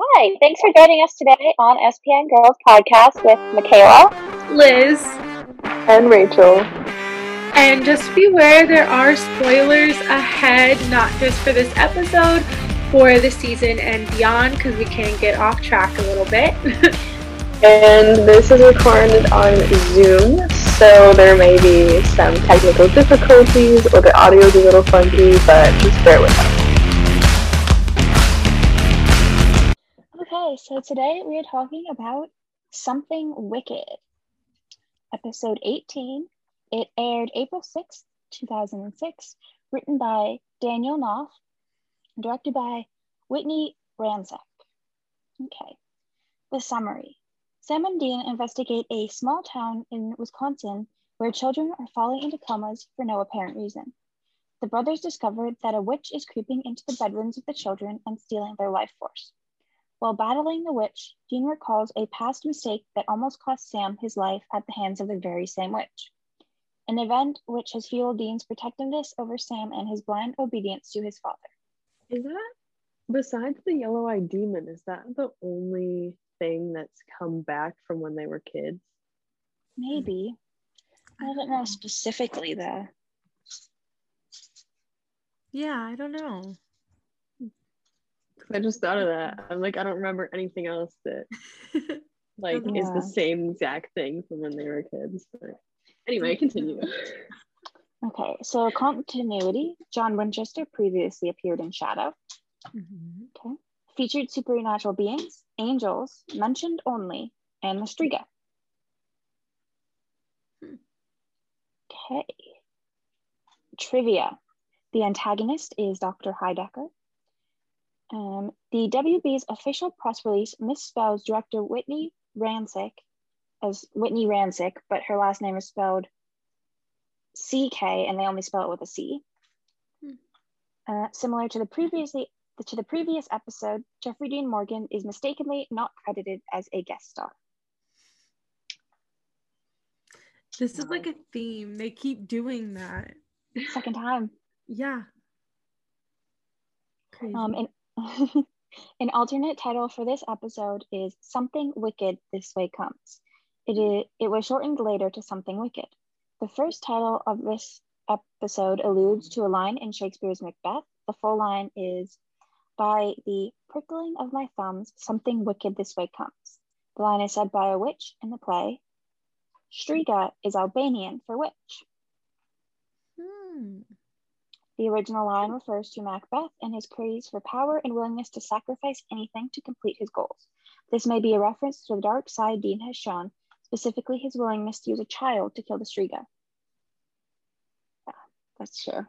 Hi, thanks for joining us today on SPN Girls Podcast with Michaela, Liz, and Rachel. And just beware, there are spoilers ahead, not just for this episode, for the season and beyond, because we can get off track a little bit. and this is recorded on Zoom, so there may be some technical difficulties or the audio is a little funky, but just bear with us. So today we are talking about Something Wicked, episode 18. It aired April 6th, 2006, written by Daniel Knauf, directed by Whitney Ransick. Okay, the summary. Sam and Dean investigate a small town in Wisconsin where children are falling into comas for no apparent reason. The brothers discover that a witch is creeping into the bedrooms of the children and stealing their life force. While battling the witch, Dean recalls a past mistake that almost cost Sam his life at the hands of the very same witch. An event which has fueled Dean's protectiveness over Sam and his blind obedience to his father. Is that, besides the yellow eyed demon, is that the only thing that's come back from when they were kids? Maybe. I don't know specifically though. Yeah, I don't know. I just thought of that. I'm like, I don't remember anything else that like yeah. is the same exact thing from when they were kids. But anyway, continue. Okay, so continuity. John Winchester previously appeared in Shadow. Mm-hmm. Okay. Featured supernatural beings, angels, mentioned only, and the Striga. Okay. Trivia. The antagonist is Dr. Heidecker. Um, the WB's official press release misspells director Whitney Ransick as Whitney Rancik, but her last name is spelled CK and they only spell it with a C. Hmm. Uh, similar to the previously to the previous episode, Jeffrey Dean Morgan is mistakenly not credited as a guest star. This is like a theme. They keep doing that. Second time. Yeah. Crazy. Um, and An alternate title for this episode is Something Wicked This Way Comes. It, is, it was shortened later to Something Wicked. The first title of this episode alludes to a line in Shakespeare's Macbeth. The full line is By the prickling of my thumbs, something wicked this way comes. The line is said by a witch in the play. Striga is Albanian for witch. The original line refers to Macbeth and his craze for power and willingness to sacrifice anything to complete his goals. This may be a reference to the dark side Dean has shown, specifically his willingness to use a child to kill the Striga. Yeah, that's true.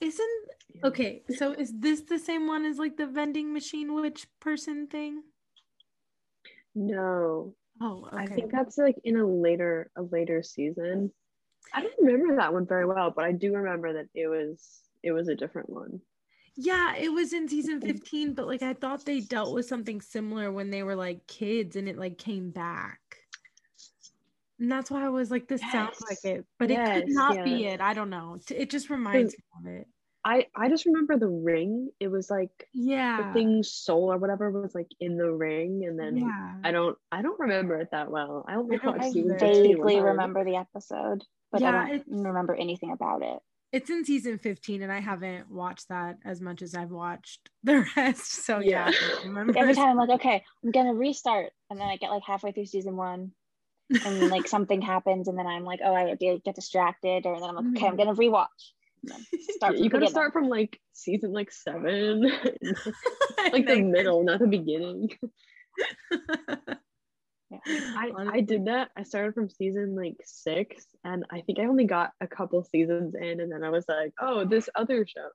Isn't okay, so is this the same one as like the vending machine witch person thing? No. Oh, okay. I think that's like in a later a later season. I don't remember that one very well, but I do remember that it was it was a different one. Yeah, it was in season 15, but like I thought they dealt with something similar when they were like kids and it like came back. And that's why I was like, this yes. sounds like it, but yes, it could not yes. be it. I don't know. It just reminds me of it. I I just remember the ring. It was like yeah, the thing's soul or whatever was like in the ring, and then yeah. I don't I don't remember it that well. I only I, I vaguely remember the episode but yeah, I don't remember anything about it. It's in season 15 and I haven't watched that as much as I've watched the rest. So yeah. yeah Every time I'm like, okay, I'm gonna restart. And then I get like halfway through season one and like something happens and then I'm like, oh, I get distracted, or then I'm like, okay, I'm mm-hmm. gonna rewatch. Start you gotta start from like season like seven, like the middle, not the beginning. yeah. I, I did that. I started from season like six, and I think I only got a couple seasons in, and then I was like, oh, this other show.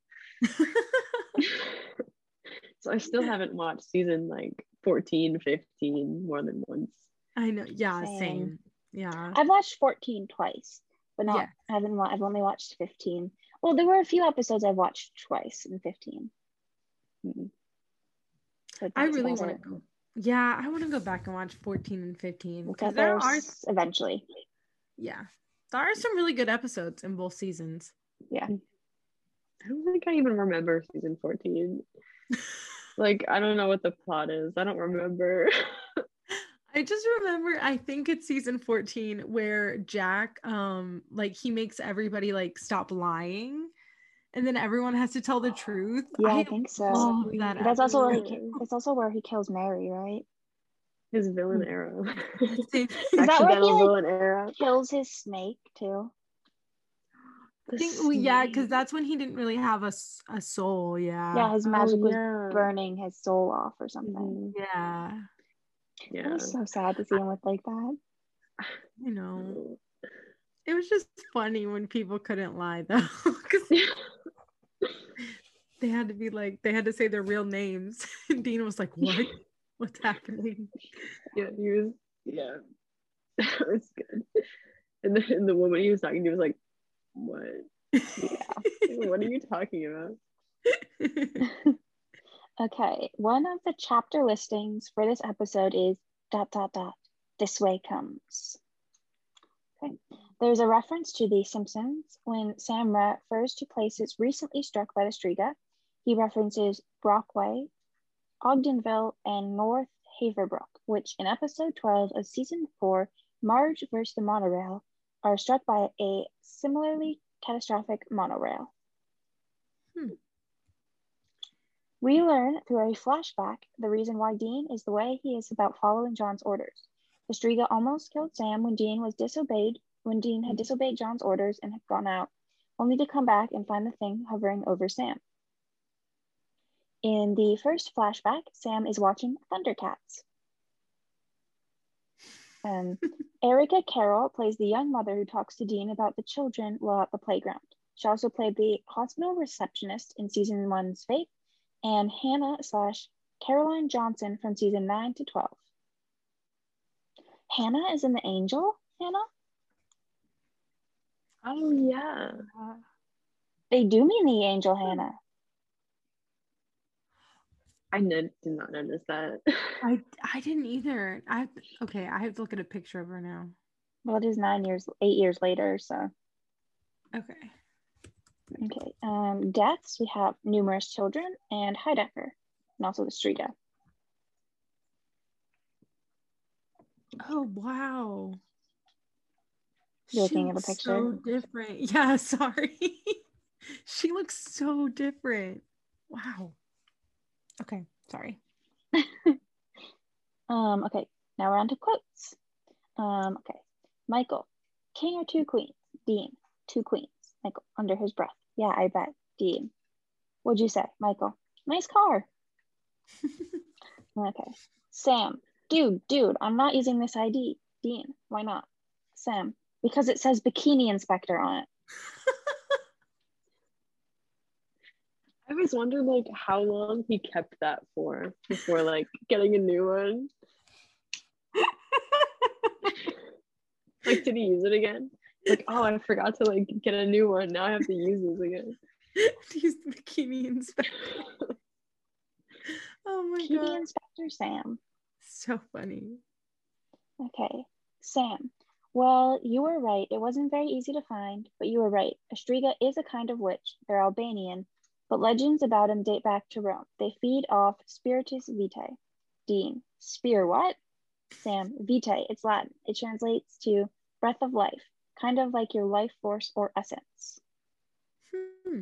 so I still haven't watched season like 14, 15 more than once. I know. Yeah, same. same. Yeah. I've watched 14 twice, but not, yeah. I haven't, I've only watched 15. Well, there were a few episodes I've watched twice in 15. Mm-hmm. I really want to go yeah, I want to go back and watch 14 and 15 because there are eventually. Yeah. There are some really good episodes in both seasons. Yeah. I don't think I even remember season 14. Like I don't know what the plot is. I don't remember. I just remember I think it's season 14 where Jack um like he makes everybody like stop lying and then everyone has to tell the truth. Yeah, I, think so. that That's also where he that's also where he kills Mary, right? His villain arrow. Is that where he, Accidental like- arrow. Kills his snake too. I think well, yeah, because that's when he didn't really have a, a soul. Yeah. yeah, his Oh, magic was burning his soul off or something. Mhm. Yeah. It was so sad to see him look like that. You know, mm. it was just funny when people couldn't lie though, because they had to be like they had to say their real names. And Dean was like, "What? What's happening?" Yeah, he was. Yeah, it's good. And the, and the woman he was talking to was like, "What? Yeah. what are you talking about?" Okay, one of the chapter listings for this episode is dot dot dot. This way comes. Okay, there's a reference to The Simpsons when Sam refers to places recently struck by the Striga. He references Brockway, Ogdenville, and North Haverbrook, which in episode 12 of season 4, Marge versus the monorail, are struck by a similarly catastrophic monorail. Hmm. We learn through a flashback the reason why Dean is the way he is about following John's orders. The Striga almost killed Sam when Dean was disobeyed, when Dean had disobeyed John's orders and had gone out, only to come back and find the thing hovering over Sam. In the first flashback, Sam is watching Thundercats. Um, Erica Carroll plays the young mother who talks to Dean about the children while at the playground. She also played the hospital receptionist in season one's Faith and Hannah slash Caroline Johnson from season 9 to 12. Hannah is in the Angel, Hannah? Oh yeah. They do mean the Angel Hannah. I did, did not notice that. I I didn't either. I okay. I have to look at a picture of her now. Well, it is nine years, eight years later, so. Okay. Okay. Um, deaths, we have numerous children and Heidecker, and also the Striga. Oh wow. You're She looking at the looks picture? So different. Yeah, sorry. she looks so different. Wow. Okay, sorry. Um, okay, now we're on to quotes. Um, okay, Michael, king or two queens? Dean, two queens. Michael, under his breath. Yeah, I bet. Dean, what'd you say? Michael, nice car. okay, Sam, dude, dude, I'm not using this ID. Dean, why not? Sam, because it says bikini inspector on it. I always wondered like how long he kept that for before like getting a new one. like did he use it again? Like, oh I forgot to like get a new one. Now I have to use this again. Use the bikini inspector. oh my Bikini god. inspector Sam. So funny. Okay, Sam. Well, you were right. It wasn't very easy to find, but you were right. A Striga is a kind of witch. They're Albanian, but legends about them date back to Rome. They feed off Spiritus Vitae. Dean, spear what? Sam, Vitae. It's Latin. It translates to breath of life, kind of like your life force or essence. Hmm.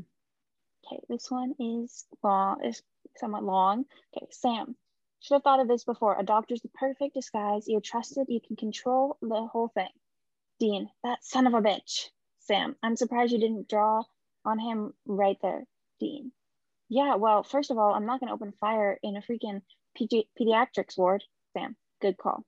Okay, this one is long, is somewhat long. Okay, Sam. Should have thought of this before. A doctor's the perfect disguise. You're trusted. You can control the whole thing. Dean, that son of a bitch. Sam, I'm surprised you didn't draw on him right there. Dean, yeah, well, first of all, I'm not going to open fire in a freaking pedi- pediatrics ward. Sam, good call.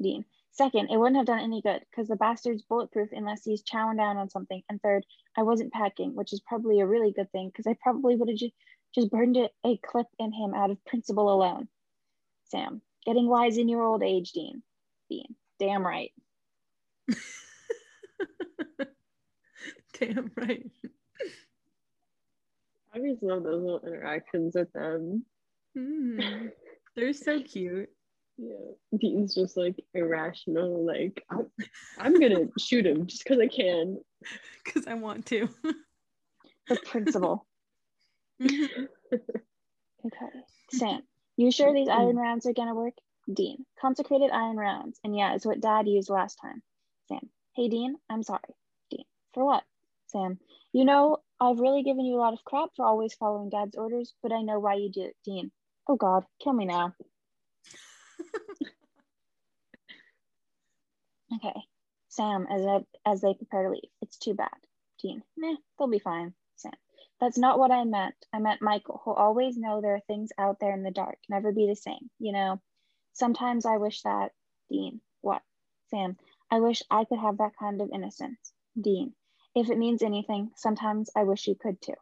Dean, second, it wouldn't have done any good because the bastard's bulletproof unless he's chowing down on something. And third, I wasn't packing, which is probably a really good thing because I probably would have ju- just burned a, a clip in him out of principle alone. Sam, getting wise in your old age, Dean. Dean, damn right. Damn right. I just love those little interactions with them. Hmm. They're so cute. Yeah. Dean's just like irrational, like I'm, I'm gonna shoot him just because I can. Because I want to. The principle. Mhm. Okay. Sam, You sure these iron rounds are gonna work? Dean, consecrated iron rounds. And yeah, it's what dad used last time. Sam, hey Dean, I'm sorry. Dean, for what? Sam, you know, I've really given you a lot of crap for always following dad's orders, but I know why you do it. Dean, oh God, kill me now. Okay. Sam, as, I, as they prepare to leave, it's too bad. Dean, nah, they'll be fine. Sam, that's not what I meant. I meant Michael, who'll always know there are things out there in the dark, never be the same. You know, sometimes I wish that, Dean, what? Sam, I wish I could have that kind of innocence. Dean, if it means anything, sometimes I wish you could too.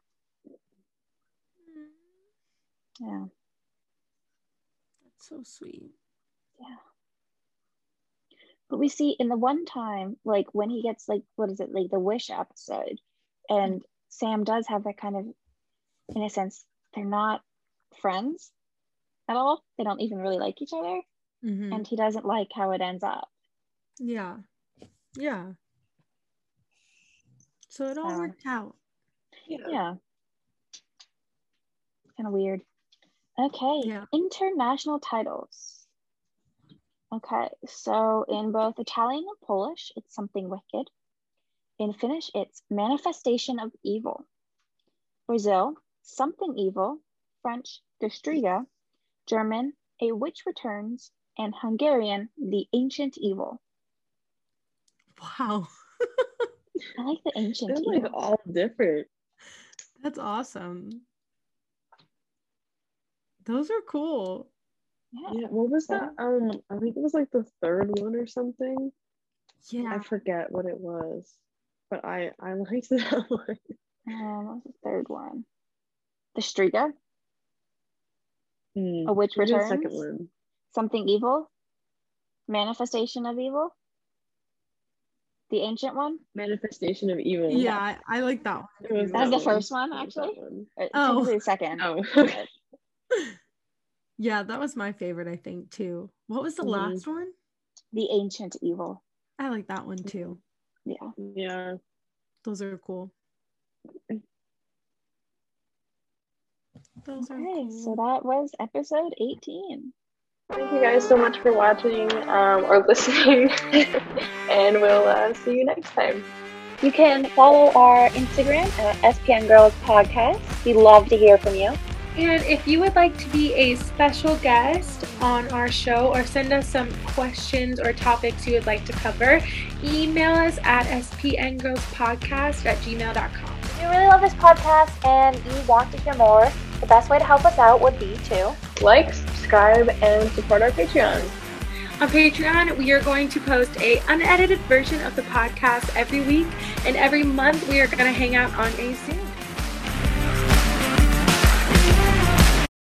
Mm. Yeah. That's so sweet. Yeah. But we see in the one time, like when he gets like what is it, like the wish episode, and Sam does have that kind of in a sense, they're not friends at all. They don't even really like each other. Mhm. And he doesn't like how it ends up. Yeah. Yeah. So it all So- worked out. Yeah. Kind of weird. Okay. Yeah. International titles. Okay. So in both Italian and Polish, it's something wicked. In Finnish, it's manifestation of evil. Brazil, something evil. French, Gestriga. German, a witch returns. And Hungarian, the ancient evil. Wow. I like the ancient They're like evil. all different. That's awesome. Those are cool. Yeah. Yeah, what was that? Um, I think it was like the third one or something. Yeah. I forget what it was, but I I liked that one. Um, what was the third one? The Striga, Hmm, a witch maybe the returns. second one. Something evil, manifestation of evil. The ancient one. Manifestation of evil. Yeah, I, I like that one. It was too. That's that the one. first one, It was actually? one. Oh. the second. Oh, but Yeah, that was my favorite, I think, too. What was the Mhm. last one? the ancient evil. I like that one too. Yeah. yeah. Those are cool. Those are Okay, cool. so that was episode 18. Thank you guys so much for watching um, or listening, and we'll uh, see you next time. You can follow our Instagram at SPN Girls Podcast. We'd love to hear from you. And if you would like to be a special guest on our show or send us some questions or topics you would like to cover, email us at spngirlspodcast at gmail.com. If you really love this podcast and you want to hear more, the best way to help us out would be to Like, subscribe, and support our Patreon. On Patreon, we are going to post a unedited version of the podcast every week, and every month we are going to hang out on a Zoom.